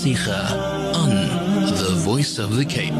Sikha on The Voice of the Cape.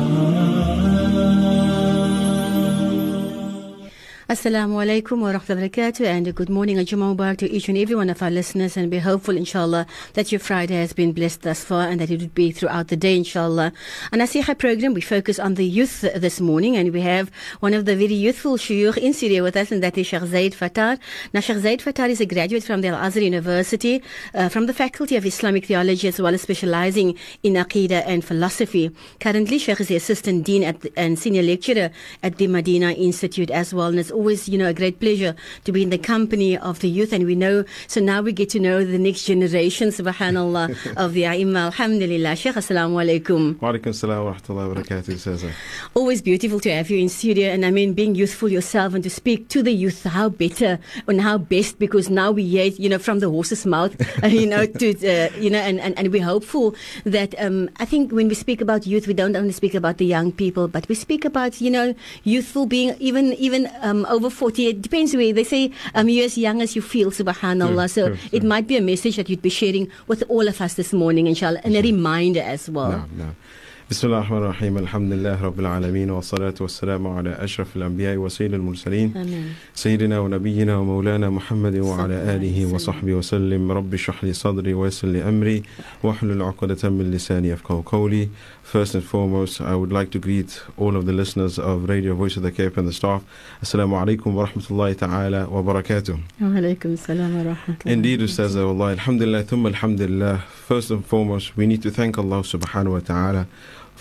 Assalamu alaikum wa rahmatullahi and good morning and Jummah Mubarak to each and every one of our listeners and we're hopeful inshallah that your Friday has been blessed thus far and that it would be throughout the day inshallah. And On our program we focus on the youth this morning and we have one of the very youthful shuyukh in Syria with us and that is Sheikh Zaid Fataar. Now Sheikh Zaid Fataar is a graduate from the Al-Azhar University uh, from the Faculty of Islamic Theology as well as specializing in Aqidah and philosophy. Currently Sheikh is the Assistant Dean the, and Senior Lecturer at the Medina Institute as well it's always, you know, a great pleasure to be in the company of the youth. And we know, so now we get to know the next generation, subhanallah, of the Aimma. Alhamdulillah. Sheikh, assalamu alaikum. Wa alaikum salam wa rahmatullahi wa barakatuh, Always beautiful to have you in studio. And I mean, being youthful yourself and to speak to the youth, how better and how best, because now we hear, you know, from the horse's mouth, you know, to, uh, you know, and, and, and we're hopeful that, um, I think when we speak about youth, we don't only speak about the young people, but we speak about, you know, youthful being even, even, um, over 40. It depends where. They say um, you're as young as you feel, subhanAllah. Mm, so it might be a message that you'd be sharing with all of us this morning, inshallah, and sure. a reminder as well. No, no. بسم الله الرحمن الرحيم الحمد لله رب العالمين والصلاة والسلام على أشرف الأنبياء وسيد المرسلين Amen. سيدنا ونبينا ومولانا محمد وعلى صلى الله عليه آله وسلم. وصحبه وسلم رب اشرح لي صدري ويسر لي أمري واحلل عقدة من لساني يفقهوا قولي First and foremost, I would like to greet all of the listeners of Radio Voice of the Cape and the staff. Assalamu alaikum wa rahmatullahi ta'ala wa barakatuh. Walaikum salam wa rahmatullah. Indeed, Ustaz, Allah, alhamdulillah, thumma alhamdulillah. First and foremost, we need to thank Allah subhanahu wa ta'ala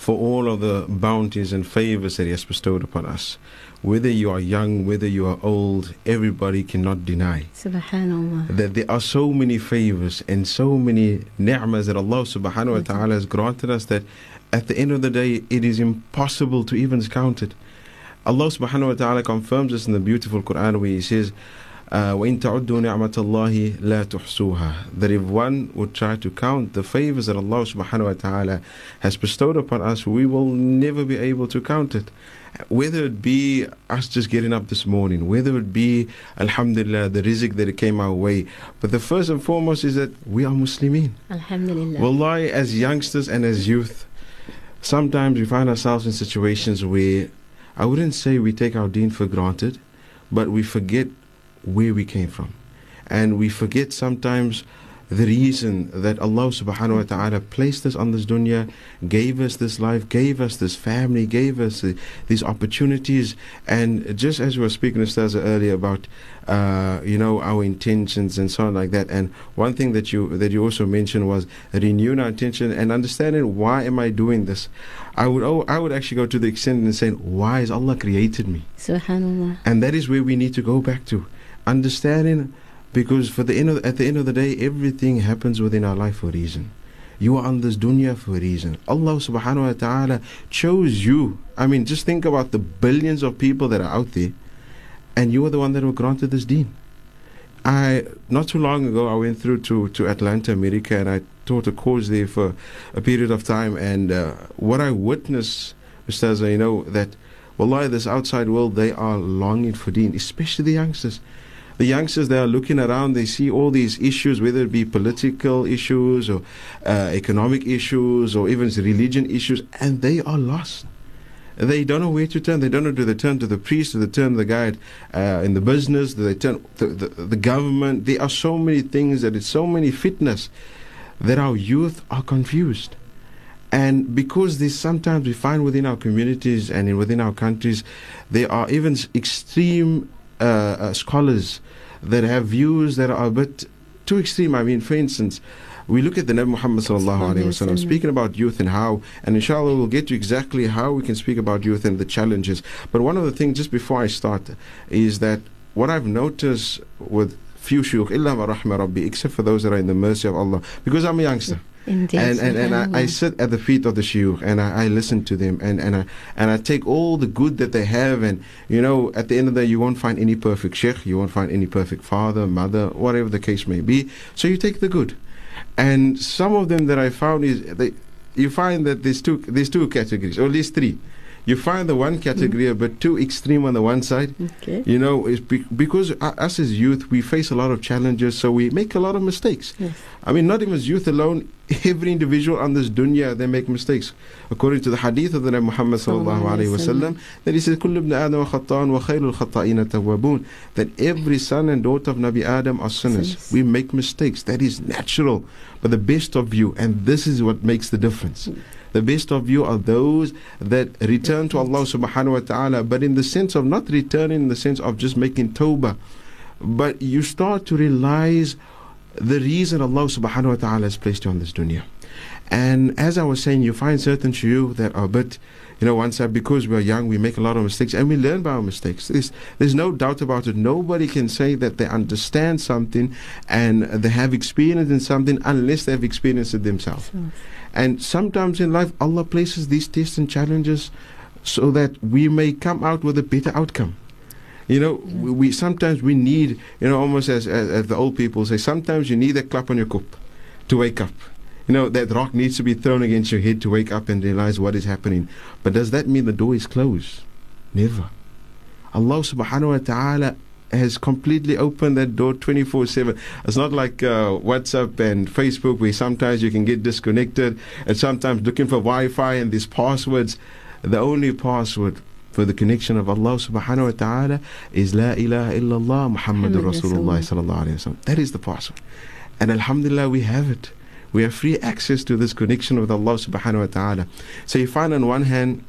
for all of the bounties and favors that He has bestowed upon us. Whether you are young, whether you are old, everybody cannot deny Subhanallah. that there are so many favors and so many ni'mas that Allah subhanahu wa ta'ala has granted us that at the end of the day it is impossible to even count it. Allah subhanahu wa ta'ala confirms this in the beautiful Quran where He says, وَإِن تَعُدُّوا نِعْمَةَ اللَّهِ لَا تُحْصُوهَا That if one would try to count the favors that Allah subhanahu wa ta'ala has bestowed upon us, we will never be able to count it. Whether it be us just getting up this morning, whether it be, alhamdulillah, the rizq that it came our way. But the first and foremost is that we are Muslimin. Alhamdulillah. Wallahi, as youngsters and as youth, sometimes we find ourselves in situations where I wouldn't say we take our deen for granted, but we forget where we came from. And we forget sometimes the reason that Allah subhanahu wa ta'ala placed us on this dunya, gave us this life, gave us this family, gave us uh, these opportunities. And just as we were speaking to Staza earlier about, uh, you know, our intentions and so on like that. And one thing that you that you also mentioned was renewing our intention and understanding why am I doing this. I would oh, I would actually go to the extent and saying, why has Allah created me? Subhanallah. And that is where we need to go back to. Understanding because for the end of, at the end of the day everything happens within our life for a reason. You are on this dunya for a reason. Allah subhanahu wa ta'ala chose you. I mean just think about the billions of people that are out there and you are the one that were granted this deen. I not too long ago I went through to, to Atlanta, America, and I taught a course there for a period of time. And uh, what I witnessed, Ustaz, you know that, wallahi, this outside world they are longing for deen, especially the youngsters. The youngsters they are looking around, they see all these issues, whether it be political issues or uh, economic issues or even religion issues, and they are lost. They don't know where to turn. They don't know do they turn to the priest, do they turn to the guy uh, in the business, do they turn to the, the government. There are so many things that it's so many fitnas that our youth are confused. And because this sometimes we find within our communities and in, within our countries, there are even extreme uh, uh, scholars that have views that are a bit too extreme. I mean, for instance, we look at the Nabi Muhammad sallallahu alaihi wasallam speaking about youth and how, and inshallah we'll get to exactly how we can speak about youth and the challenges. But one of the things, just before I start, is that what I've noticed with few shuyukh, illa ma rahma rabbi, except for those that are in the mercy of Allah, because I'm a youngster Indeed. and and, and I, I sit at the feet of the shiur and I, I listen to them and, and I and I take all the good that they have and you know at the end of the day you won't find any perfect sheikh you won't find any perfect father mother whatever the case may be. So you take the good. And some of them that I found is they you find that there's two there's two categories or at least three you find the one category a bit too extreme on the one side. Okay. You know, it's be- because u- us as youth, we face a lot of challenges, so we make a lot of mistakes. Yes. I mean, not even as youth alone, every individual on this dunya, they make mistakes. According to the hadith of the Nabi Muhammad sallallahu Sallallahu alayhi alayhi wasallam, that he says, كل ابن آدم خطاء وخير الخطائين التوابون. That every son and daughter of Nabi Adam are sinners. Sinners. We make mistakes. That is natural. But the best of you, and this is what makes the difference. The best of you are those that return to Allah subhanahu wa ta'ala, but in the sense of not returning in the sense of just making tawbah, but you start to realize the reason Allah subhanahu wa ta'ala has placed you on this dunya. And as I was saying, you find certain shuyukh that are a bit, you know, one side, uh, because we're young, we make a lot of mistakes and we learn by our mistakes. There's, there's no doubt about it. Nobody can say that they understand something and they have experience in something unless they've experienced it themselves. And sometimes in life, Allah places these tests and challenges so that we may come out with a better outcome. You know, we, we sometimes we need, you know, almost as, as, as the old people say, sometimes you need a clap on your cup to wake up. You know, that rock needs to be thrown against your head to wake up and realize what is happening. But does that mean the door is closed? Never. Allah subhanahu wa ta'ala has completely opened that door 24 7. It's not like uh, WhatsApp and Facebook where sometimes you can get disconnected and sometimes looking for Wi Fi and these passwords. The only password for the connection of Allah subhanahu wa ta'ala is La ilaha illallah Muhammadur Muhammad Rasulullah Rasulullah. sallallahu alayhi wa sallam. That is the password. And Alhamdulillah, we have it. We have free access to this connection with Allah subhanahu wa ta'ala. So you find on one hand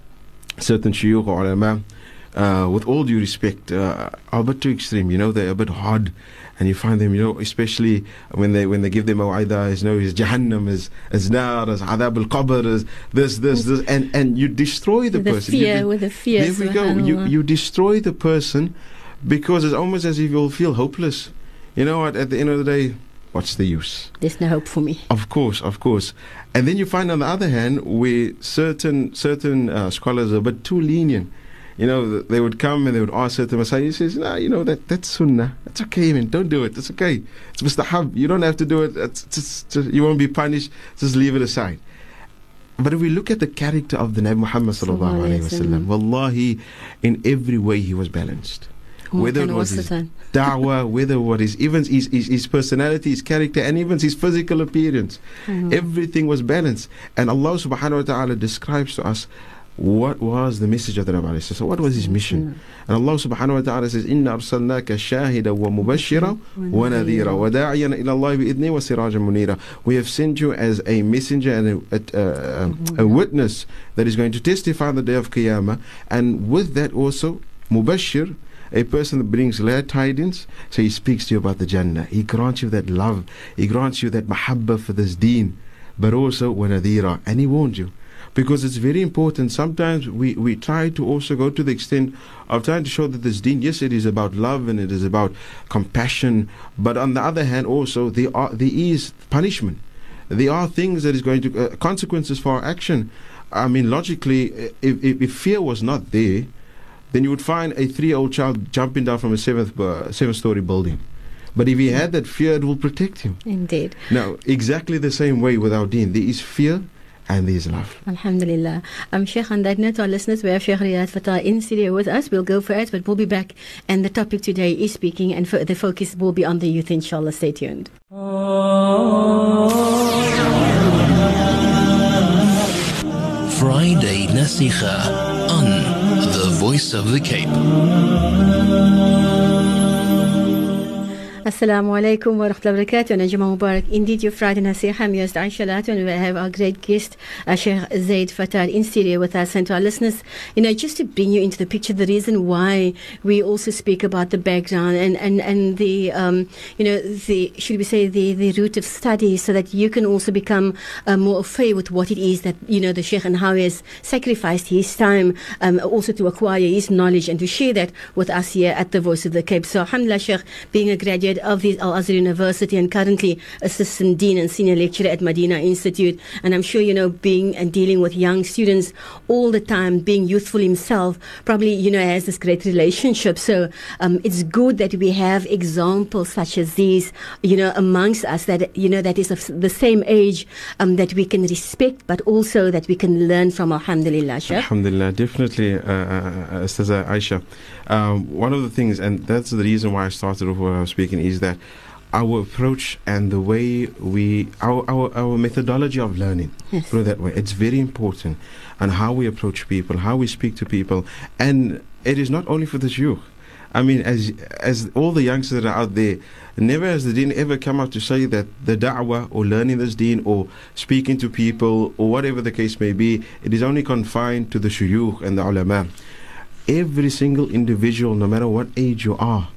certain shuyukh or ulama, uh, with all due respect, uh, are a bit too extreme. You know, they're a bit hard, and you find them, you know, especially when they when they give them maw'idah, is you know, is jahannam, is is nar, is adab al qabr, is this, this, this, and and you destroy the With the person. You fear, de- with the fear. there we go. You you destroy the person because it's almost as if you'll feel hopeless. You know what? At the end of the day, what's the use? There's no hope for me. Of course, of course. And then you find on the other hand where certain certain uh, scholars are a bit too lenient. You know, they would come and they would ask certain Masai. He says, "No, you know that that's sunnah. That's okay, man. Don't do it. It's okay. It's mustahab. You don't have to do it. It's, it's, it's, you won't be punished. Just leave it aside." But if we look at the character of the Nabi Muhammad sallallahu alaihi wasallam, wallahi, in every way he was balanced. Whether it was his da'wah, whether what is even his, his, his personality, his character, and even his physical appearance. Mhm. Everything was balanced. And Allah subhanahu wa ta'ala describes to us what was the message of the Nabi alayhi salatu. What was his mission? And Allah subhanahu wa ta'ala says, إِنَّا أَرْسَلْنَاكَ شَاهِدًا وَمُبَشِّرًا وَنَذِيرًا وَدَاعِيًا إِلَى اللَّهِ بِإِذْنِهِ وَسِرَاجًا مُنِيرًا We have sent you as a messenger and a, a, a, a witness that is going to testify on the day of Qiyamah. And with that also, Mubashir, a person that brings glad tidings, so he speaks to you about the Jannah. He grants you that love. He grants you that mahabbah for this deen. But also, wanadira. And he warned you. Because it's very important. Sometimes we, we try to also go to the extent of trying to show that this deen, yes, it is about love and it is about compassion. But on the other hand, also, there, are, there is punishment. There are things that is going to, uh, consequences for our action. I mean, logically, if, if, if fear was not there, then you would find a three-year-old child jumping down from a seventh uh, seven-story building. But if he had that fear, it will protect him. Indeed. Now, exactly the same way with our deen, there is fear and there is love. Alhamdulillah. Um, Sheikh, on that note, our listeners, we have Sheikh Riyad Fataar in studio with us. We'll go for it, but we'll be back. And the topic today is speaking, and fo- the focus will be on the youth, inshallah. Stay tuned. Friday Nasiha on The Voice of the Cape. Assalamu alaikum wa rahmatullahi wa barakatuh. And Juma Mubarak. Indeed, your Friday. I'm your host, and we have our great guest, uh, Sheikh Zaid Fataar, in studio with us. And to our listeners, you know, just to bring you into the picture, the reason why we also speak about the background and, and, and the, um, you know, the, should we say, the, the root of study so that you can also become uh, more afraid with what it is that, you know, the Sheikh and how he has sacrificed his time um, also to acquire his knowledge and to share that with us here at the Voice of the Cape. So, alhamdulillah, Sheikh, being a graduate of the Al Azhar University and currently assistant dean and senior lecturer at Medina Institute. And I'm sure you know being and dealing with young students all the time, being youthful himself, probably you know has this great relationship. So um, it's good that we have examples such as these, you know, amongst us that you know that is of the same age um, that we can respect, but also that we can learn from. Alhamdulillah, Sheikh. Alhamdulillah, definitely, uh, uh, Aisha. Um, one of the things, and that's the reason why I started off was speaking, is that our approach and the way we, our, our, our methodology of learning, Yes. put it that way, it's very important. And how we approach people, how we speak to people. And it is not only for the youth. I mean, as as all the youngsters that are out there, never has the deen ever come out to say that the da'wah or learning this deen or speaking to people or whatever the case may be, it is only confined to the shuyukh and the ulama. Every single individual, no matter what age you are,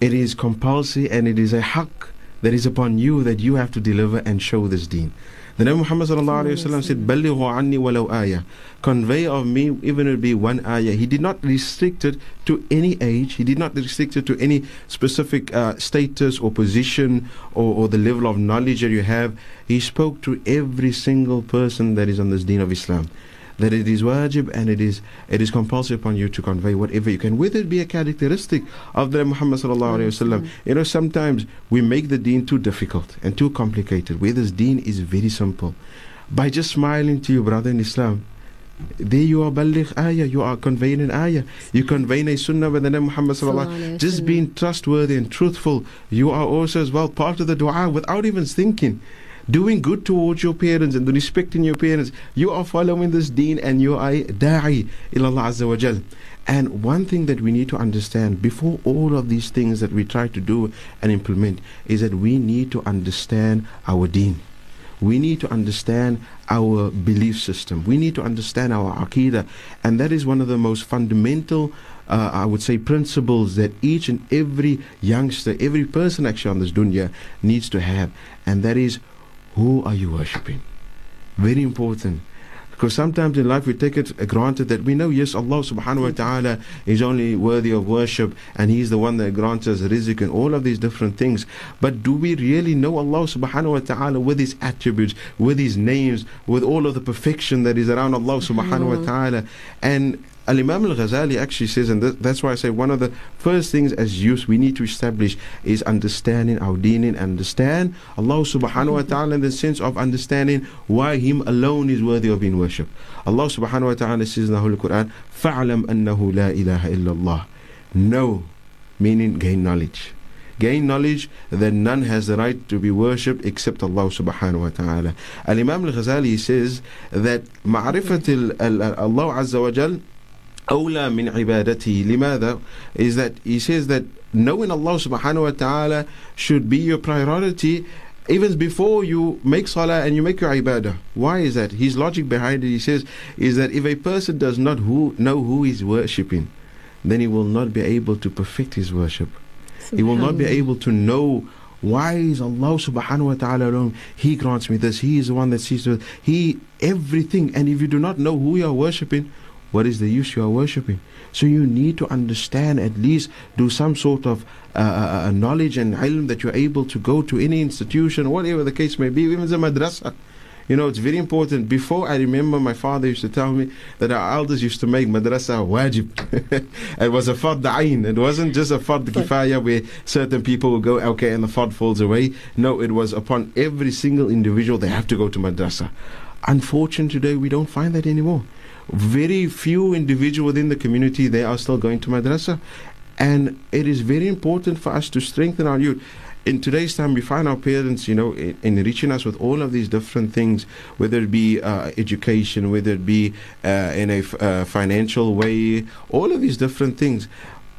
it is compulsory and it is a haqq that is upon you that you have to deliver and show this deen. The Nabi Muhammad said, "Ballighu anni walau ayah." Convey of me, even it be one ayah. He did not restrict it to any age. He did not restrict it to any specific uh, status or position or, or the level of knowledge that you have. He spoke to every single person that is on this deen of Islam that it is wajib and it is it is compulsory upon you to convey whatever you can, whether it be a characteristic of the Muhammad sallallahu alaihi wasallam. You know, sometimes we make the deen too difficult and too complicated. Where this deen is very simple, by just smiling to your brother in Islam. There you are baligh ayah, you are conveying an ayah, you conveying a sunnah with the name Muhammad sallallahu alaihi alaihi Just being trustworthy and truthful, you are also as well part of the dua without even thinking doing good towards your parents and respecting your parents. You are following this deen and you are da'i ila Allah Azza wa Jal. And one thing that we need to understand before all of these things that we try to do and implement is that we need to understand our deen. We need to understand our belief system. We need to understand our aqidah. And that is one of the most fundamental, uh, I would say, principles that each and every youngster, every person actually on this dunya needs to have. And that is, who are you worshipping? Very important. Because sometimes in life we take it granted that we know, yes, Allah subhanahu wa ta'ala is only worthy of worship and He's the one that grants us rizq and all of these different things. But do we really know Allah subhanahu wa ta'ala with His attributes, with His names, with all of the perfection that is around Allah subhanahu wa ta'ala? And Al Imam Al Ghazali actually says, and th- that's why I say one of the first things as youth we need to establish is understanding our deen and understand Allah subhanahu wa ta'ala in the sense of understanding why Him alone is worthy of being worshipped. Allah subhanahu wa ta'ala says in the Holy Quran, فَعْلَمْ أَنَّهُ لَا إِلَهَ إِلَّا اللَّهِ Know, meaning gain knowledge. Gain knowledge that none has the right to be worshipped except Allah subhanahu wa ta'ala. Al Imam Al Ghazali says that معرفة ال- ال- Allah Azza wa Jal awla min ibadati. Limada is that he says that knowing Allah subhanahu wa ta'ala should be your priority even before you make salah and you make your ibadah. Why is that? His logic behind it, he says, is that if a person does not who, know who he's worshipping, then he will not be able to perfect his worship. He will not be able to know why is Allah subhanahu wa ta'ala alone? He grants me this. He is the one that sees this. He everything. And if you do not know who you are worshipping, what is the use you are worshipping? So you need to understand, at least do some sort of uh, uh, uh, knowledge and ilm that you're able to go to any institution, whatever the case may be, even the madrasa. You know, it's very important. Before I remember, my father used to tell me that our elders used to make madrasa wajib. it was a fard ayn. It wasn't just a fard kifaya where certain people will go, okay, and the fard falls away. No, it was upon every single individual they have to go to madrasa. Unfortunately, today we don't find that anymore. Very few individuals within the community they are still going to madrasa, and it is very important for us to strengthen our youth in today's time, we find our parents, you know, in, enriching us with all of these different things, whether it be uh, education, whether it be uh, in a f- uh, financial way, all of these different things.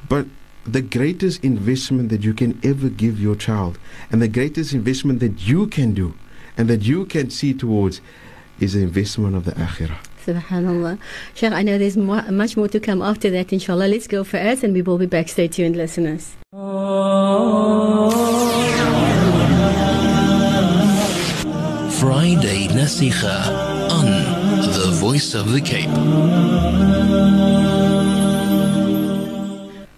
But the greatest investment that you can ever give your child, and the greatest investment that you can do, and that you can see towards, is the investment of the akhirah. Subhanallah. Sheikh, I know there's more, much more to come after that, inshallah. Let's go for us and we will be back. Stay tuned, listeners. Friday Nasiha on The Voice of the Cape.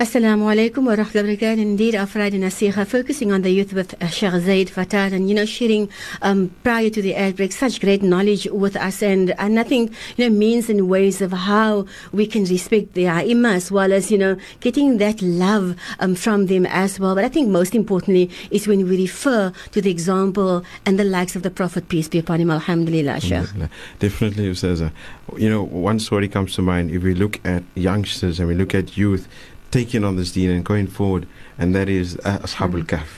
Assalamu alaikum wa rahmatullahi. Indeed, our Friday Nasiha focusing on the youth with uh, Sheikh Zaid Fataar and, you know, sharing um, prior to the outbreak such great knowledge with us and, and I think, you know, means and ways of how we can respect the ai as well as, you know, getting that love um, from them as well. But I think most importantly is when we refer to the example and the likes of the Prophet, peace be upon him, alhamdulillah, Sheikh. Definitely, Ustaza. You know, one story comes to mind. If we look at youngsters and we look at youth taking on this deen and going forward, and that is uh, Ashab al mm-hmm. Kahf.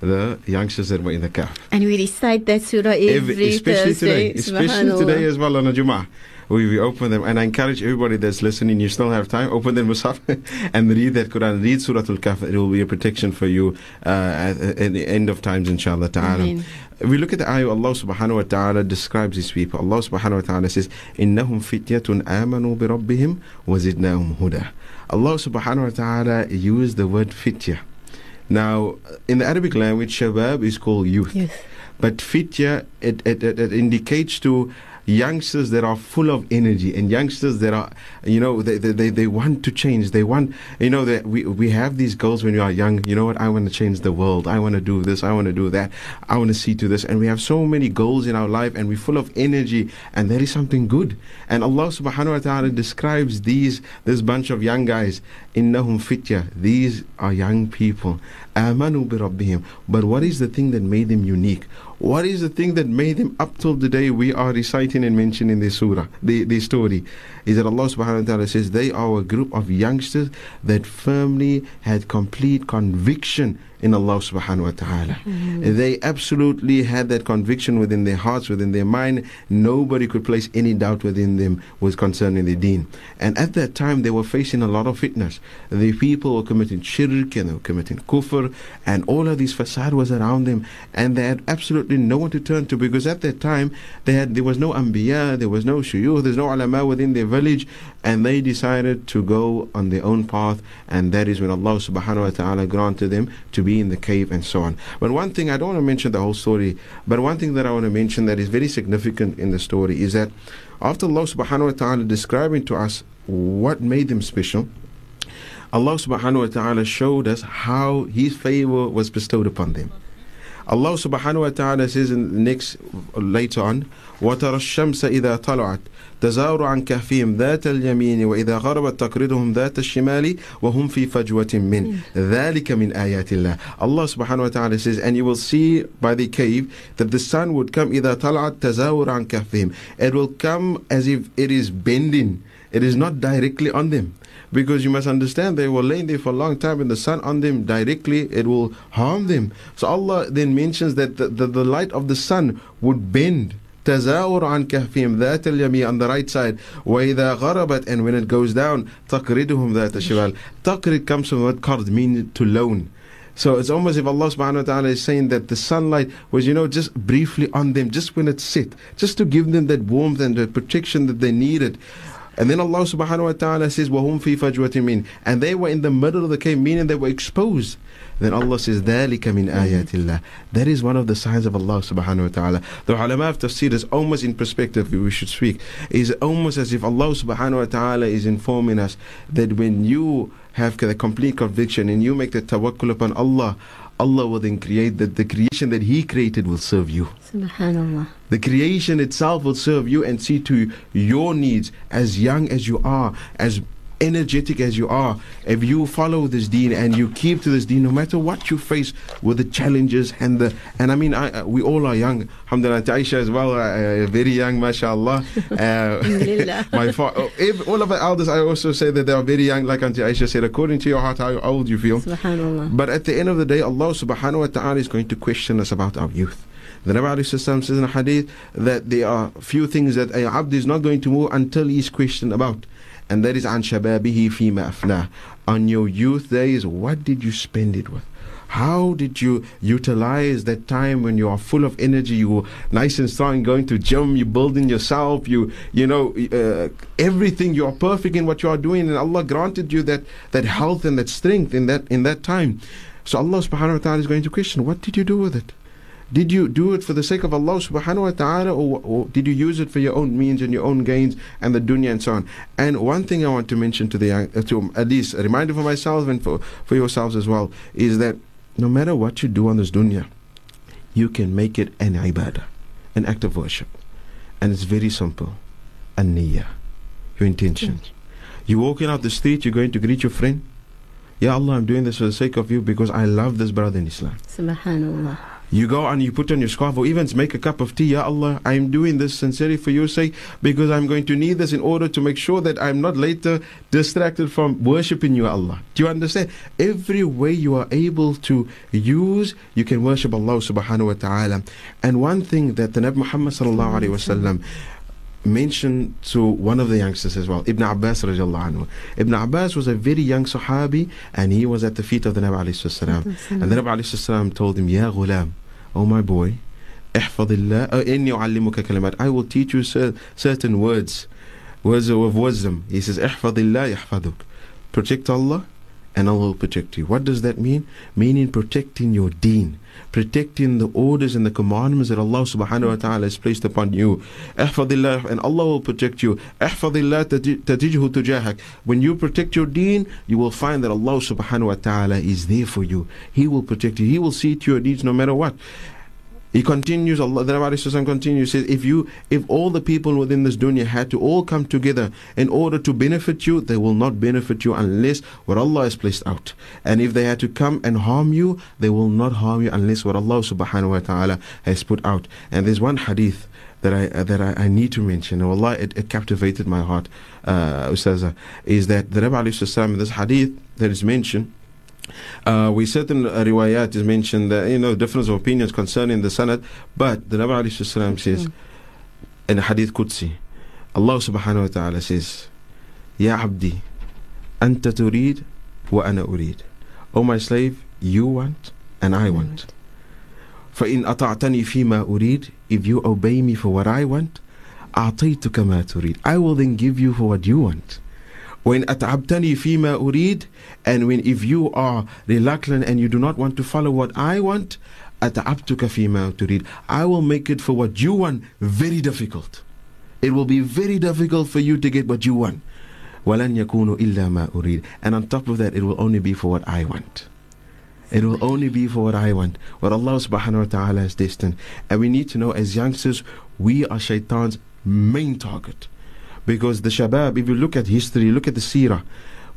The youngsters that were in the Kahf. And we recite that surah every, every especially Thursday. Today, especially today as well on a Jum'ah we, we open them. And I encourage everybody that's listening, you still have time, open the Mushaf and read that Quran. Read Surah Al Kahf. It will be a protection for you uh, at, at, the end of times, inshallah ta'ala. Amen. We look at the ayah, Allah subhanahu wa ta'ala describes these people. Allah subhanahu wa ta'ala says, إِنَّهُمْ فِتْيَةٌ آمَنُوا بِرَبِّهِمْ وَزِدْنَاهُمْ هُدًى Allah subhanahu wa ta'ala used the word fitya. Now, in the Arabic language, shabab is called youth. Yes. But fitya, it, it, it, it indicates to youngsters that are full of energy and youngsters that are you know they, they, they, want to change. They want you know that we, we have these goals when we are young. You know what? I want to change the world. I want to do this. I want to do that. I want to see to this. And we have so many goals in our life and we're full of energy and that is something good. And allah subhanahu wa ta'ala describes these this bunch of young guys innahum fitya. These are young people. Amanu bi rabbihim. But what is the thing that made them unique what is the thing that made them up till the day we are reciting and mentioning this surah, the, the story? Is that Allah subhanahu wa ta'ala says they are a group of youngsters that firmly had complete conviction in Allah subhanahu wa ta'ala. Mm-hmm. They absolutely had that conviction within their hearts, within their mind. Nobody could place any doubt within them was concerning the deen. And at that time they were facing a lot of fitnas. The people were committing shirk and they were committing kufr and all of these facade was around them and they had absolutely no one to turn to because at that time they had there was no anbiya, there was no shuyukh, there's no ulama within their village and they decided to go on their own path and that is when Allah subhanahu wa ta'ala granted them to be in the cave and so on. But one thing I don't want to mention the whole story, but one thing that I want to mention that is very significant in the story is that after Allah subhanahu wa ta'ala describing to us what made them special, Allah subhanahu wa ta'ala showed us how His favor was bestowed upon them. Allah subhanahu wa ta'ala says in the next later on, وَتَرَى الشَّمْسَ إِذَا طَلَعَتْ تزاور عن كهفهم ذات اليمين وإذا غربت تقرضهم ذات الشمال وهم في فجوة من ذلك من آيات الله Allah subhanahu wa ta'ala says and you will see by the cave that the sun would come إذا طلعت تزاور عن كهفهم it will come as if it is bending it is not directly on them because you must understand they were laying there for a long time and the sun on them directly it will harm them so Allah then mentions that the, the, the light of the sun would bend تزاور عن كهفهم ذات اليمين on the right side وإذا غربت and when it goes down تقرضهم ذات الشمال تقرض comes from the word qard meaning to loan so it's almost if Allah subhanahu wa ta'ala is saying that the sunlight was, you know, just briefly on them, just when it set, just to give them that warmth and the protection that they needed. And then Allah subhanahu wa ta'ala says, Wahum fi fajwatin min. And they were in the middle of the cave, meaning they were exposed. Then Allah says, ذَلِكَ مِنْ آيَاتِ اللَّهِ That is one of the signs of Allah subhanahu wa ta'ala. The ulama of tafsir is almost in perspective, we should speak, is almost as if Allah subhanahu wa ta'ala is informing us that when you have the complete conviction and you make the tawakkul upon Allah, Allah will then create that the creation that He created will serve you. Subhanallah. The creation itself will serve you and see to your needs as young as you are, as energetic as you are. If you follow this deen and you keep to this deen, no matter what you face with the challenges and the and I mean, I, we all are young. Alhamdulillah, Aisha as well, uh, very young, mashallah. Uh, my fa- oh, if, all of the elders, I also say that they are very young, like Auntie Aisha said, according to your heart, how old you feel. Subhanallah. But at the end of the day, Allah subhanahu wa ta'ala is going to question us about our youth. The Nabi says in a hadith that there are few things that a abd is not going to move until he is questioned about. And that is an shababihi fima afna. On your youth days, what did you spend it with? How did you utilize that time when you are full of energy? You were nice and strong, going to gym, you building yourself, you you know uh, everything. You are perfect in what you are doing, and Allah granted you that that health and that strength in that in that time. So Allah Subhanahu wa Taala is going to question, what did you do with it? Did you do it for the sake of Allah subhanahu wa ta'ala or, or did you use it for your own means and your own gains and the dunya and so on? And one thing I want to mention to the young, uh, to at least a reminder for myself and for, for yourselves as well is that no matter what you do on this dunya, you can make it an ibadah, an act of worship. And it's very simple. An niyyah, your intention. You're walking out the street, you're going to greet your friend. Ya Allah, I'm doing this for the sake of you because I love this brother in Islam. Subhanallah. You go and you put on your scarf or even make a cup of tea. Ya Allah, I'm doing this sincerely for your sake because I'm going to need this in order to make sure that I'm not later distracted from worshipping you, Allah. Do you understand? Every way you are able to use, you can worship Allah subhanahu wa ta'ala. And one thing that the Nabi Muhammad sallallahu alayhi wa sallam mentioned to one of the youngsters as well, Ibn Abbas radiallahu anhu. Ibn Abbas was a very young Sahabi and he was at the feet of the Nabi alayhi salam. And the Nabi alayhi salam told him, Ya ghulam, oh my boy, احفظ الله إني أعلمك كلمات I will teach you cer- certain words words of wisdom he says احفظ الله يحفظك protect Allah and Allah will protect you what does that mean meaning protecting your deen protecting the orders and the commandments that Allah subhanahu wa ta'ala has placed upon you. And Allah will protect you. When you protect your deen, you will find that Allah subhanahu wa ta'ala is there for you. He will protect you. He will see to your needs no matter what he continues, Allah the Sallallahu continues, says, if you if all the people within this dunya had to all come together in order to benefit you, they will not benefit you unless what Allah has placed out. And if they had to come and harm you, they will not harm you unless what Allah subhanahu wa ta'ala has put out. And there's one hadith that I uh, that I, I need to mention, Allah it, it captivated my heart, uh, Ustaza, is that the in this hadith that is mentioned uh, we certain uh, riwayat is mentioned that you know difference of opinions concerning the sanad, but the Nabi alayhi salam says in a hadith Qudsi, Allah subhanahu wa ta'ala says, Ya abdi, anta turid wa ana urid. O my slave, you want and I want. فإن أطعتني فيما أريد if you obey me for what I want أعطيتك ما تريد I will then give you for what you want when أتعبتني فيما أريد and when if you are reluctant and you do not want to follow what I want أتعبتك فيما تريد I will make it for what you want very difficult it will be very difficult for you to get what you want ولن يكون إلا ما أريد and on top of that it will only be for what I want it will only be for what I want, what Allah subhanahu wa ta'ala has destined. And we need to know as youngsters, we are shaitan's main target. Because the shabab, if you look at history, look at the seerah,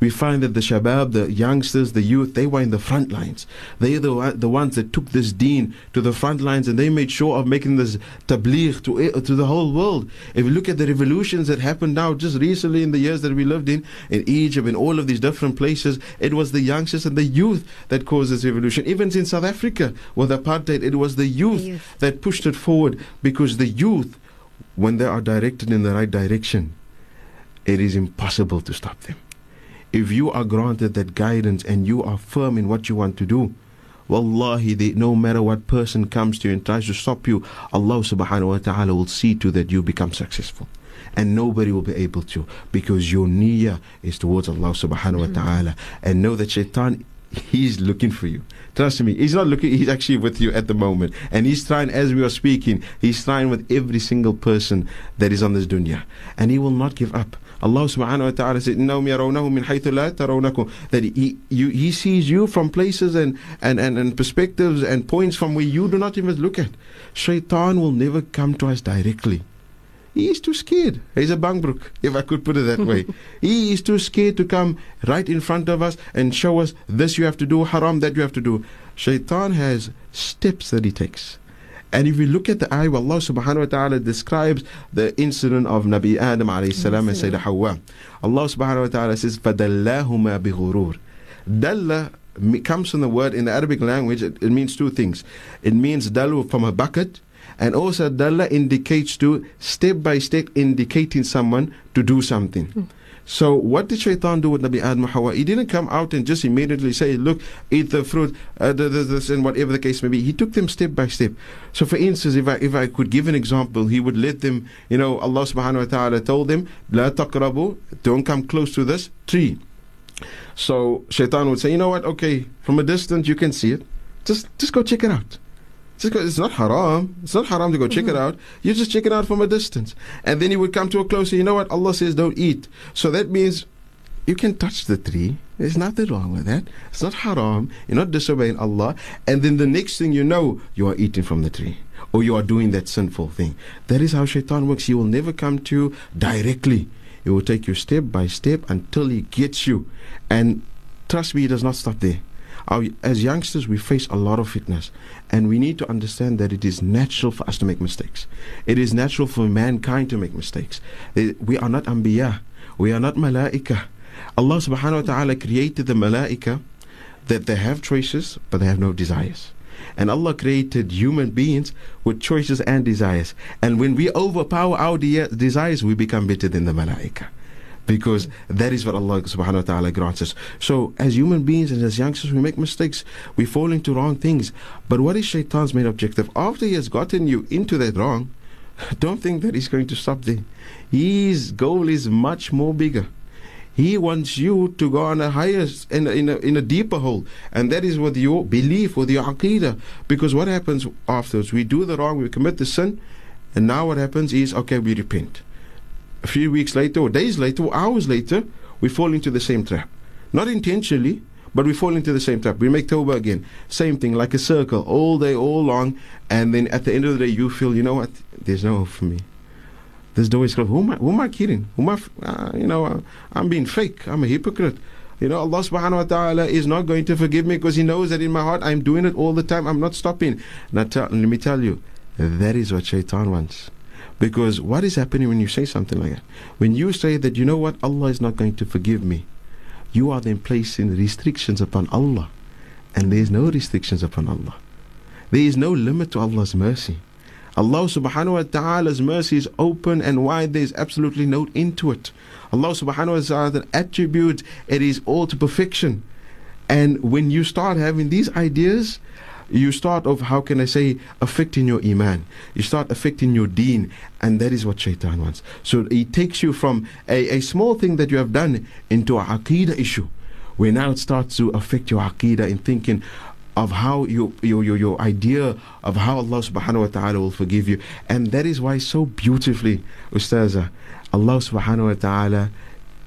we find that the shabab, the youngsters, the youth, they were in the front lines. They are the, uh, the ones that took this deen to the front lines and they made sure of making this tabligh to, e- to the whole world. If you look at the revolutions that happened now just recently in the years that we lived in, in Egypt, in all of these different places, it was the youngsters and the youth that caused this revolution. Even in South Africa with apartheid, it was the youth, The youth. that pushed it forward because the youth, when they are directed in the right direction, it is impossible to stop them. If you are granted that guidance and you are firm in what you want to do, Wallahi, they, no matter what person comes to you and tries to stop you, Allah subhanahu wa ta'ala will see to that you become successful. And nobody will be able to because your niyyah is towards Allah subhanahu wa mm-hmm. ta'ala. And know that shaitan, he's looking for you. Trust me, he's not looking, he's actually with you at the moment. And he's trying, as we are speaking, he's trying with every single person that is on this dunya. And he will not give up. Allah subhanahu wa ta'ala said, إِنَّهُمْ يَرَوْنَهُ مِنْ حَيْثُ لَا تَرَوْنَكُمْ That he, you, he sees you from places and, and, and, and perspectives and points from where you do not even look at. Shaitan will never come to us directly. He is too scared. He's a bangbroek, if I could put it that way. he is too scared to come right in front of us and show us this you have to do, haram that you have to do. Shaitan has steps that he takes. And if we look at the ayah where Allah subhanahu wa ta'ala describes the incident of Nabi Adam alayhi salam and Sayyidah Hawa, Allah subhanahu wa ta'ala says, فَدَلَّاهُمَا بِغُرُورٍ Dalla comes from the word in the Arabic language, it, it means two things. It means dalu from a bucket, and also dalla indicates to step by step indicating someone to do something. So what did Shaitan do with Nabi Adam Hawa? He didn't come out and just immediately say, look, eat the fruit, uh, th- th- this, and whatever the case may be. He took them step by step. So for instance, if I, if I could give an example, he would let them, you know, Allah subhanahu wa ta'ala told them, La taqrabu, don't come close to this tree. So Shaitan would say, you know what, okay, from a distance you can see it. Just, just go check it out. Just it's not haram. It's not haram to go check it mm-hmm. out. You just check it out from a distance. And then you would come to a closer, you know what? Allah says don't eat. So that means you can touch the tree. There's nothing wrong with that. It's not haram. You're not disobeying Allah. And then the next thing you know, you are eating from the tree. Or you are doing that sinful thing. That is how shaitan works. He will never come to you directly. He will take you step by step until he gets you. And trust me, he does not stop there. Our, as youngsters, we face a lot of fitnas, and we need to understand that it is natural for us to make mistakes. It is natural for mankind to make mistakes. Eh, We are not anbiya, we are not malaika. Allah subhanahu wa ta'ala created the malaika that they have choices, but they have no desires. And Allah created human beings with choices and desires. And when we overpower our de- desires, we become better than the malaika because that is what Allah subhanahu wa ta'ala grants us. So as human beings and as youngsters we make mistakes, we fall into wrong things. But what is shaitan's main objective? After he has gotten you into that wrong, don't think that he's going to stop there. His goal is much more bigger. He wants you to go on a higher, in a, in a, in a deeper hole. And that is with your belief, with your aqidah. Because what happens afterwards? We do the wrong, we commit the sin, and now what happens is, okay, we repent a few weeks later, or days later, or hours later, we fall into the same trap. Not intentionally, but we fall into the same trap. We make tawbah again. Same thing, like a circle, all day, all long. And then at the end of the day, you feel, you know what? There's no hope for me. Door is closed. Who am I, who am I kidding? Who am I, uh, you know, uh, I'm being fake. I'm a hypocrite. You know, Allah subhanahu wa ta'ala is not going to forgive me because He knows that in my heart I'm doing it all the time. I'm not stopping. Now, tell, let me tell you, that is what shaitan wants. Because what is happening when you say something like that? When you say that, you know what, Allah is not going to forgive me, you are then placing restrictions upon Allah. And there is no restrictions upon Allah. There is no limit to Allah's mercy. Allah subhanahu wa ta'ala's mercy is open and wide. There is absolutely no end to it. Allah subhanahu wa ta'ala's attributes it is all to perfection. And when you start having these ideas, you start of how can I say affecting your iman. You start affecting your deen, and that is what shaitan wants. So he takes you from a, a small thing that you have done into a aqidah issue, where now it starts to affect your aqidah in thinking of how your, your your your idea of how Allah subhanahu wa ta'ala will forgive you. And that is why so beautifully, Ustaza, Allah subhanahu wa ta'ala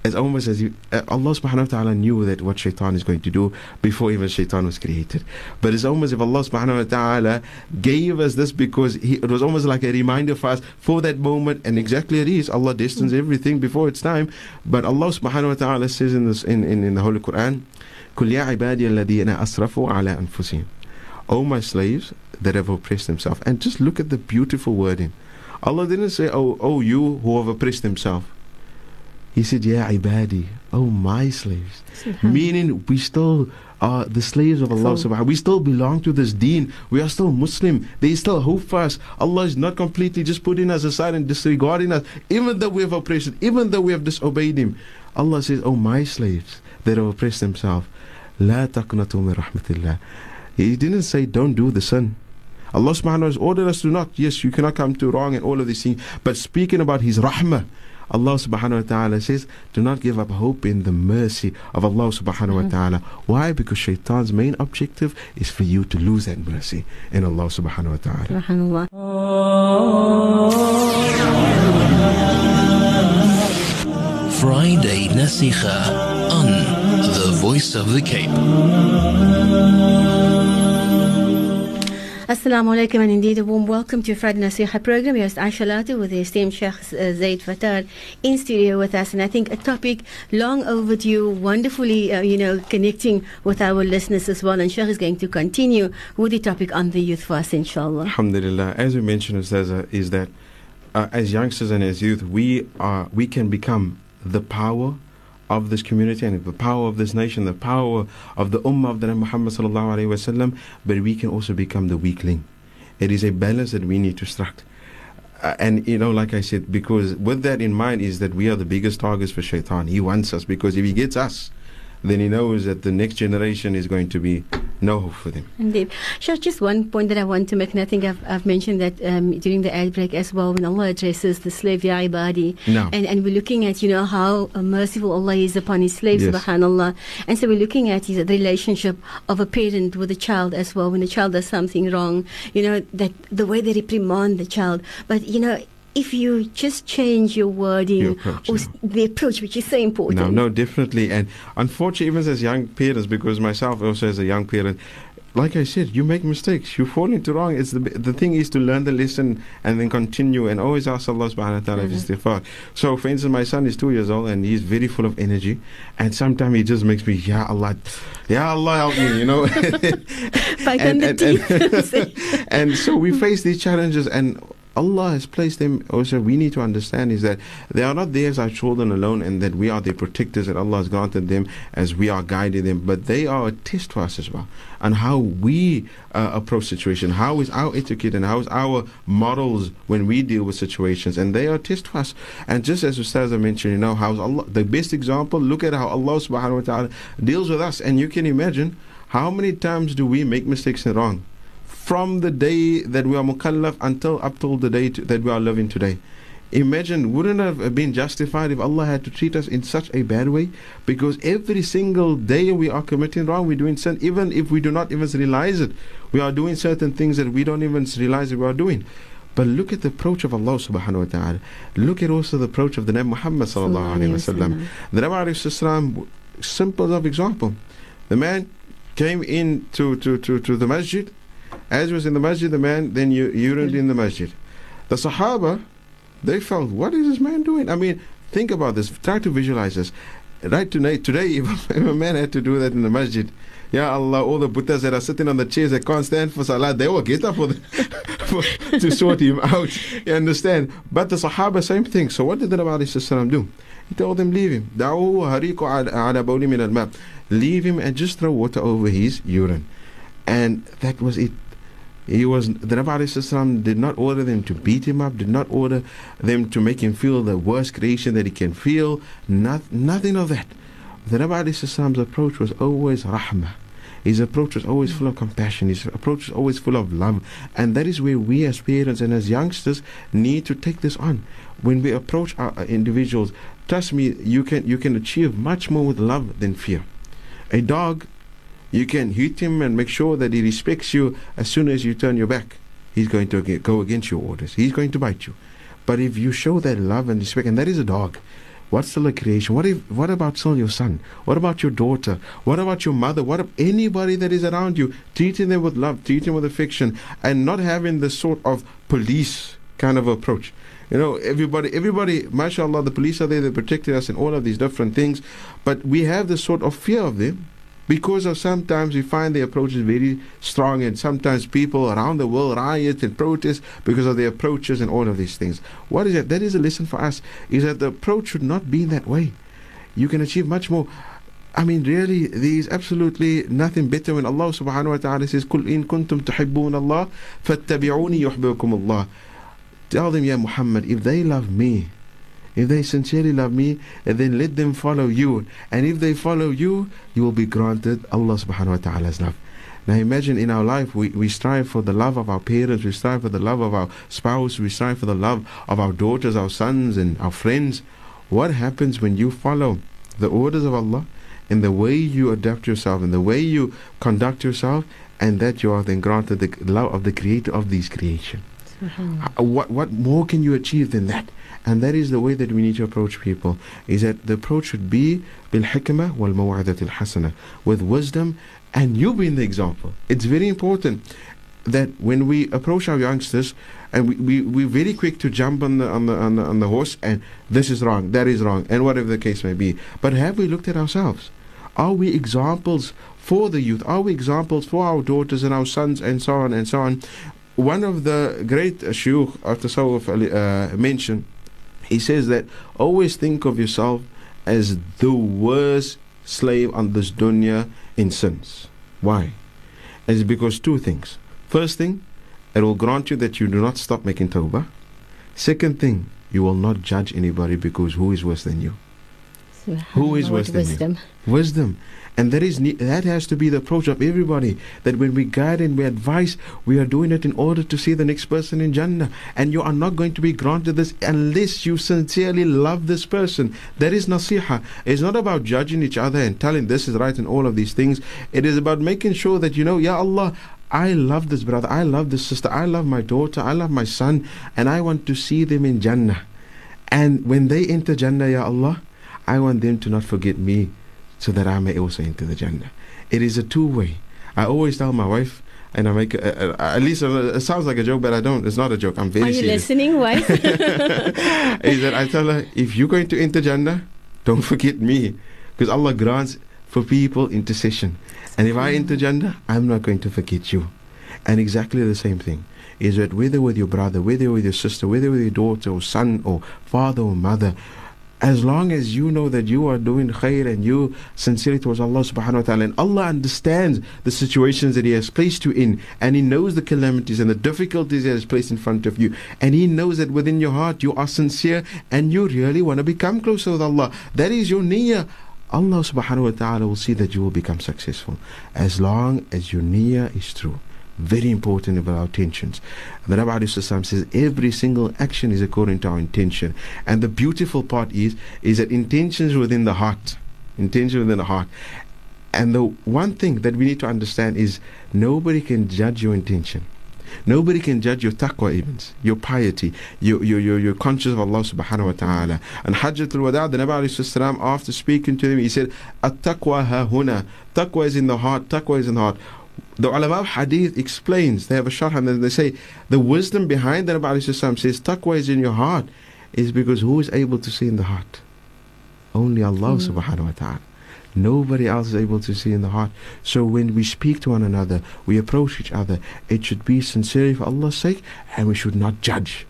it's almost as if uh, Allah subhanahu wa ta'ala knew that what shaitan is going to do before even shaitan was created. But it's almost if Allah subhanahu wa ta'ala gave us this because he, it was almost like a reminder for us for that moment. And exactly it is. Allah destines everything before its time. But Allah subhanahu wa ta'ala says in, this, in, in, in the Holy Quran, قُلْ يَا عِبَادِيَ الَّذِينَ أَسْرَفُوا عَلَىٰ أَنفُسِهِمْ O my slaves that have oppressed themselves. And just look at the beautiful wording. Allah didn't say, oh, oh you who have oppressed themselves. He said, Yeah, ibadi, oh my slaves. Meaning we still are the slaves of Allah So- subhanahu We still belong to this deen. We are still Muslim. There is still hope for us. Allah is not completely just putting us aside and disregarding us, even though we have oppressed, even though we have disobeyed Him. Allah says, Oh my slaves that have oppressed themselves. La taqnatu min rahmatillah. He didn't say don't do the sin. Allah subhanahu wa ta'ala has ordered us to not. Yes, you cannot come to wrong and all of these things. But speaking about His rahmah, Allah subhanahu wa ta'ala says, do not give up hope in the mercy of Allah subhanahu wa mm-hmm. ta'ala. Why? Because shaitan's main objective is for you to lose that mercy in Allah subhanahu wa ta'ala. Subhanallah. Friday Nasiha on The Voice of the Cape. Assalamu alaikum and indeed a warm welcome to Friday Nasiha program. Host Aisha Lati with the esteemed Sheikh uh, Zaid Fataar in studio with us. And I think a topic long overdue, wonderfully, uh, you know, connecting with our listeners as well. And Sheikh is going to continue with the topic on the youth for us, inshallah. Alhamdulillah. As we mentioned, Ustaza, is that uh, as youngsters and as youth, we are we can become the power of this community and the power of this nation, the power of the ummah of the Muhammad sallallahu alaihi wasallam. But we can also become the weakling. It is a balance that we need to strike. Uh, and you know, like I said, because with that in mind is that we are the biggest targets for shaitan. He wants us because if he gets us, then he knows that the next generation is going to be no hope for them. Indeed. Sure, just one point that I want to make, and I think I've, I've mentioned that um, during the ad break as well, when Allah addresses the slave, Ya ibadi, No. and, and we're looking at, you know, how merciful Allah is upon His slaves, Yes. subhanAllah. And so we're looking at his, the relationship of a parent with a child as well, when the child does something wrong, you know, that the way they reprimand the child. But, you know, if you just change your wording Your approach, or yeah. the approach, which is so important. No, no, definitely. And unfortunately, even as young parents, because myself also as a young parent, like I said, you make mistakes. You fall into wrong. It's the the thing is to learn the lesson and then continue and always ask Allah subhanahu wa ta'ala Mhm. mm istighfar. So for instance, my son is two years old and he's very full of energy and sometimes he just makes me, Ya Allah, Ya Allah help me, you know. On the teeth. and so we face these challenges and Allah has placed them also we need to understand is that they are not there as our children alone and that we are their protectors that Allah has granted them as we are guiding them. But they are a test for us as well and how we uh, approach situation how is our etiquette and how is our models when we deal with situations. And they are a test for us. And just as Ustaz mentioned you know how's Allah the best example look at how Allah subhanahu wa ta'ala deals with us. And you can imagine how many times do we make mistakes and wrong from the day that we are mukallaf until up till the day to, that we are living today. Imagine, wouldn't it have been justified if Allah had to treat us in such a bad way? Because every single day we are committing wrong, we're doing sin, even if we do not even realize it. We are doing certain things that we don't even realize that we are doing. But look at the approach of Allah subhanahu wa ta'ala. Look at also the approach of the Nabi Muhammad sallallahu alayhi wa sallam. The Nabi simple of example. The man came in to, to, to, to the masjid. As was in the masjid, the man then you urinated in the masjid. The Sahaba, they felt, what is this man doing? I mean, think about this. Try to visualize this. Right today, today if, a man had to do that in the masjid, yeah, Allah, all the Buddhas that are sitting on the chairs that can't stand for salah, they will get up for, the, for to sort him out. You understand? But the Sahaba, same thing. So what did the Nabi do? He told them, leave him. Leave him and just throw water over his urine. And that was it. He was the Nabi Sallallahu did not order them to beat him up, did not order them to make him feel the worst creation that he can feel. Not, nothing of that. The Nabi Sallallahu approach was always rahmah. His approach was always full of compassion. His approach was always full of love. And that is where we as parents and as youngsters need to take this on. When we approach our individuals, trust me, you can you can achieve much more with love than fear. A dog, you can hit him and make sure that he respects you as soon as you turn your back. He's going to go against your orders. He's going to bite you. But if you show that love and respect, and that is a dog, what's a creation? What if? What about still your son? What about your daughter? What about your mother? What about anybody that is around you? Treating them with love, treating them with affection, and not having the sort of police kind of approach. You know, everybody, everybody, mashallah, the police are there, they protected us in all of these different things, but we have this sort of fear of them because of sometimes we find the approaches very strong and sometimes people around the world riot and protest because of the approaches and all of these things. What is that? That is a lesson for us is that the approach should not be in that way. You can achieve much more. I mean, really, there is absolutely nothing better when Allah subhanahu wa ta'ala says, Kul in kuntum tuhibbun Allah, fattabi'uni yuhbikum Allah. Tell them, Ya Muhammad, if they love me, if they sincerely love me, then let them follow you. And if they follow you, you will be granted Allah subhanahu wa ta'ala's love. Now imagine in our life, we, we strive for the love of our parents, we strive for the love of our spouse, we strive for the love of our daughters, our sons, and our friends. What happens when you follow the orders of Allah in the way you adapt yourself, in the way you conduct yourself, and that you are then granted the love of the Creator of these creation? Uh, What, what more can you achieve than that? And that is the way that we need to approach people. Is that the approach should be wal al hasana, with wisdom, and you being the example. It's very important that when we approach our youngsters, and we, we we're very quick to jump on the on the on the on the horse, and this is wrong, that is wrong, and whatever the case may be. But have we looked at ourselves? Are we examples for the youth? Are we examples for our daughters and our sons, and so on and so on? One of the great uh, of Tasawwuf uh, mentioned he says that always think of yourself as the worst slave on this dunya in sins. Why? It's because two things. First thing, it will grant you that you do not stop making tawbah. Second thing, you will not judge anybody because who is worse than you? Who is worse than you? wisdom. And that is that has to be the approach of everybody. That when we guide and we advise, we are doing it in order to see the next person in Jannah. And you are not going to be granted this unless you sincerely love this person. That is nasiha. It's not about judging each other and telling this is right and all of these things. It is about making sure that you know, Ya Allah, I love this brother, I love this sister, I love my daughter, I love my son, and I want to see them in Jannah. And when they enter Jannah, Ya Allah, I want them to not forget me so that I may also enter the Jannah. It is a two way. I always tell my wife, and I make a, a, at least a, it sounds like a joke, but I don't. It's not a joke. I'm very Are you serious. listening, wife? is that I tell her, if you're going to enter Jannah, don't forget me, because Allah grants for people intercession. And if I enter Jannah, I'm not going to forget you. And exactly the same thing is that whether with your brother, whether with your sister, whether with your daughter or son or father or mother, as long as you know that you are doing khair and you sincerely towards Allah subhanahu wa ta'ala and Allah understands the situations that He has placed you in and He knows the calamities and the difficulties He has placed in front of you and He knows that within your heart you are sincere and you really want to become closer with Allah. That is your niyyah. Allah subhanahu wa ta'ala will see that you will become successful as long as your niyyah is true. Very important about our intentions. The Alayhi says every single action is according to our intention. And the beautiful part is is that intentions within the heart. Intention within the heart. And the one thing that we need to understand is nobody can judge your intention. Nobody can judge your taqwa even, your piety, your, your, your, your conscious of Allah subhanahu wa ta'ala. And Hajjatul Wada, the Nabi alayhi after speaking to them, he said, At-taqwa ha huna. Taqwa is in the heart, taqwa is in the heart. The ulama of hadith explains, they have a sharh and they say, the wisdom behind the Nabi says, taqwa is in your heart, is because who is able to see in the heart? Only Allah hmm. subhanahu wa ta'ala. Nobody else is able to see in the heart. So when we speak to one another, we approach each other, it should be sincerely for Allah's sake, and we should not judge.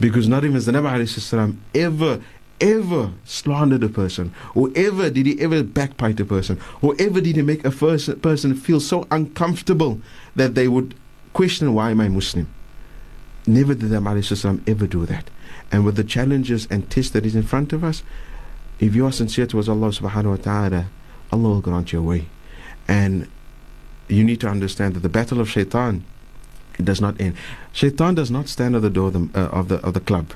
Because not even the Nabi ever, ever slandered a person, or ever did he ever backbite a person, or ever did he make a first person feel so uncomfortable that they would question, why am I Muslim? Never did the salam ever do that. And with the challenges and tests that is in front of us, if you are sincere towards Allah subhanahu wa ta'ala, Allah will grant you a way. And you need to understand that the battle of shaitan it does not end. Shaitan does not stand at the door of the, uh, of the, of the club.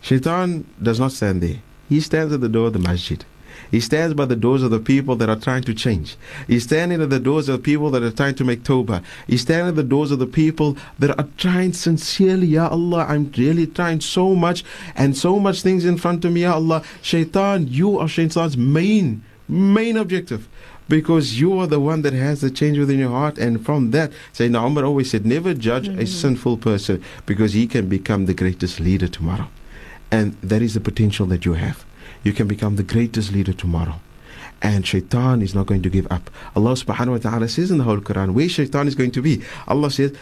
Shaitan does not stand there. He stands at the door of the masjid. He stands by the doors of the people that are trying to change. He's standing at the doors of the people that are trying to make tawbah. He's standing at the doors of the people that are trying sincerely, Ya Allah, I'm really trying so much and so much things in front of me, Ya Allah. Shaitan, you are Shaitan's main, main objective. Because you are the one that has the change within your heart, and from that, Sayyidina Umar always said, never judge a mm-hmm. sinful person because he can become the greatest leader tomorrow. And that is the potential that you have. You can become the greatest leader tomorrow. And shaitan is not going to give up. Allah subhanahu wa ta'ala says in the Holy Quran where shaitan is going to be. Allah says,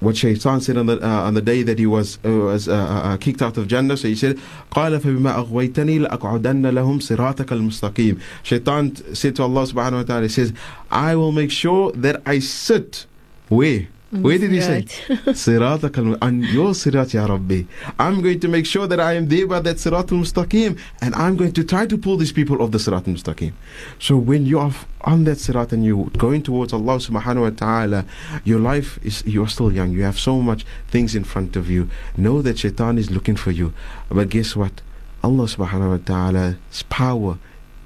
what shaitan said on the, uh, on the day that he was, uh, was uh, uh, kicked out of Jannah. So he said, قال فبما أغويتني لأقعدن لهم صراطك المستقيم. Shaitan said to Allah subhanahu wa ta'ala, he says, I will make sure that I sit where? Mm-hmm. Where did he say? Siratak on your sirat ya Rabbi. I'm going to make sure that I am there by that sirat al mustaqim and I'm going to try to pull these people off the sirat al mustaqim. So when you are on that sirat and you're going towards Allah subhanahu wa ta'ala, your life is you are still young. You have so much things in front of you. Know that shaitan is looking for you. But guess what? Allah subhanahu wa ta'ala's power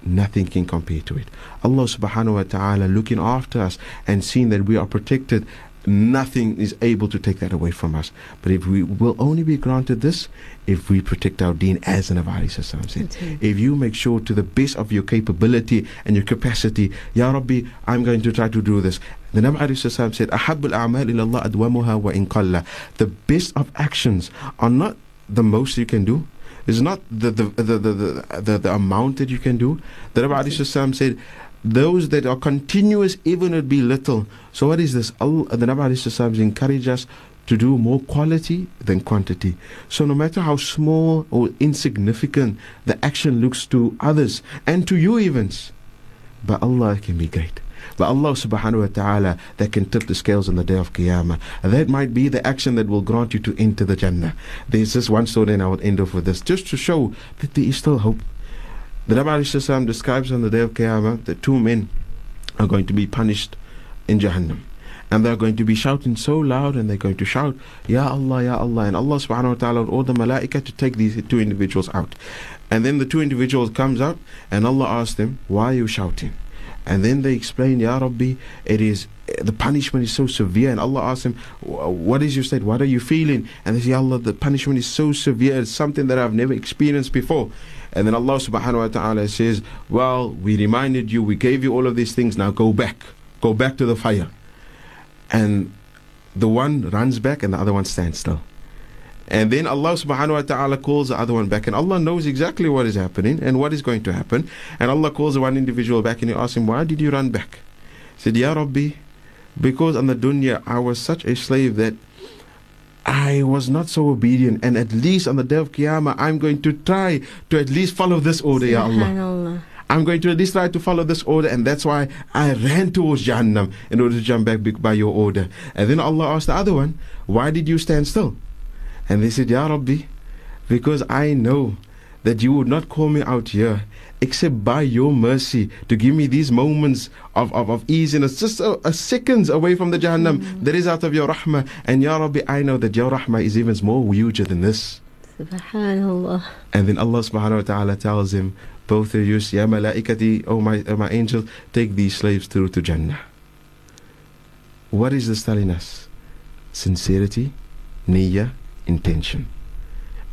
nothing can compare to it. Allah subhanahu wa ta'ala looking after us and seeing that we are protected Nothing is able to take that away from us. But if we will only be granted this if we protect our deen as the Navari Sallallahu said. If you make sure to the best of your capability and your capacity, Ya Rabbi, I'm going to try to do this. The Nabi said, "Ahabul a'mal adwamuha wa in. The best of actions are not the most you can do, it's not the the the the, the, the, the amount that you can do. The Nabi said, those that are continuous, even it be little. So what is this? Allah, the Nabi Sallallahu encourage us to do more quality than quantity. So no matter how small or insignificant the action looks to others and to you even, but Allah can be great. But Allah subhanahu wa ta'ala that can tip the scales on the day of Qiyamah. That might be the action that will grant you to enter the Jannah. There's this one story and I will end off with this just to show that there is still hope. The Nabi describes on the day of Qiyamah that two men are going to be punished in Jahannam. And they're going to be shouting so loud and they're going to shout, Ya Allah, Ya Allah. And Allah subhanahu wa ta'ala would order malaika to take these two individuals out. And then the two individuals comes out and Allah asks them, Why are you shouting? And then they explain, Ya Rabbi, it is the punishment is so severe. And Allah asks him, What is your state? What are you feeling? And they say, Allah, the punishment is so severe. It's something that I've never experienced before. And then Allah subhanahu wa ta'ala says, Well, we reminded you, we gave you all of these things, now go back. Go back to the fire. And the one runs back and the other one stands still. And then Allah subhanahu wa ta'ala calls the other one back, and Allah knows exactly what is happening and what is going to happen. And Allah calls the one individual back and he asks him, Why did you run back? He said, Ya Rabbi, because on the dunya I was such a slave that I was not so obedient, and at least on the day of Qiyamah, I'm going to try to at least follow this order, Ya Allah. I'm going to at least try to follow this order, and that's why I ran towards Jahannam in order to jump back by your order. And then Allah asked the other one, Why did you stand still? And they said, Ya Rabbi, because I know that you would not call me out here except by your mercy to give me these moments of, of, of it's just a, a seconds away from the Jahannam mm. that is out of your rahmah. And Ya Rabbi, I know that your rahmah is even more huger than this. Subhanallah. And then Allah subhanahu wa ta'ala tells him, both of you, Ya malaikati, O my, my angel, take these slaves through to Jannah. What is this telling us? Sincerity, niyyah, intention.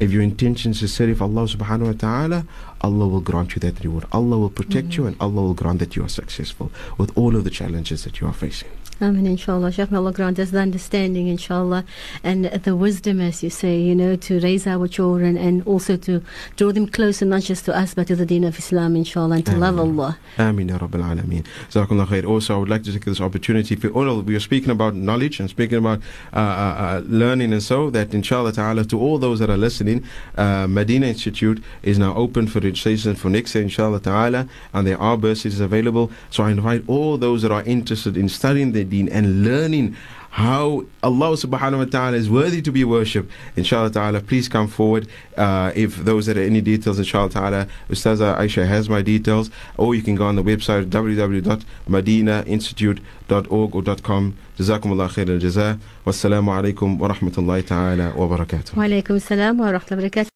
If your intention is for Allah subhanahu wa ta'ala, Allah will grant you that reward. Allah will protect you and Allah will grant that you are successful with all of the challenges that you are facing. Amen, inshallah. Shaykh, may Allah grant us the understanding, inshallah, and the wisdom, as you say, you know, to raise our children and also to draw them closer, not just to us, but to the deen of Islam, inshallah, and to love Allah. Ameen Ya Rabbil Alameen. Jazakallah khair. Also, I would like to take this opportunity for all we are speaking about knowledge and speaking about uh, uh, uh, learning and so that inshallah ta'ala to all those that are listening, uh, Madina Institute is now open for registration for next year inshallah ta'ala and there are bursaries available. So I invite all those that are interested in studying the deen and learning how Allah subhanahu wa ta'ala is worthy to be worshipped. Inshallah ta'ala, please come forward. Uh, if those that are any details, inshallah ta'ala, Ustaza Aisha has my details, or you can go on the website www.madinainstitute.org or .com. Khair al jaza. Wassalamu alaikum wa rahmatullahi ta'ala wa alaikum salam wa rahmatullahi wa barakatuh.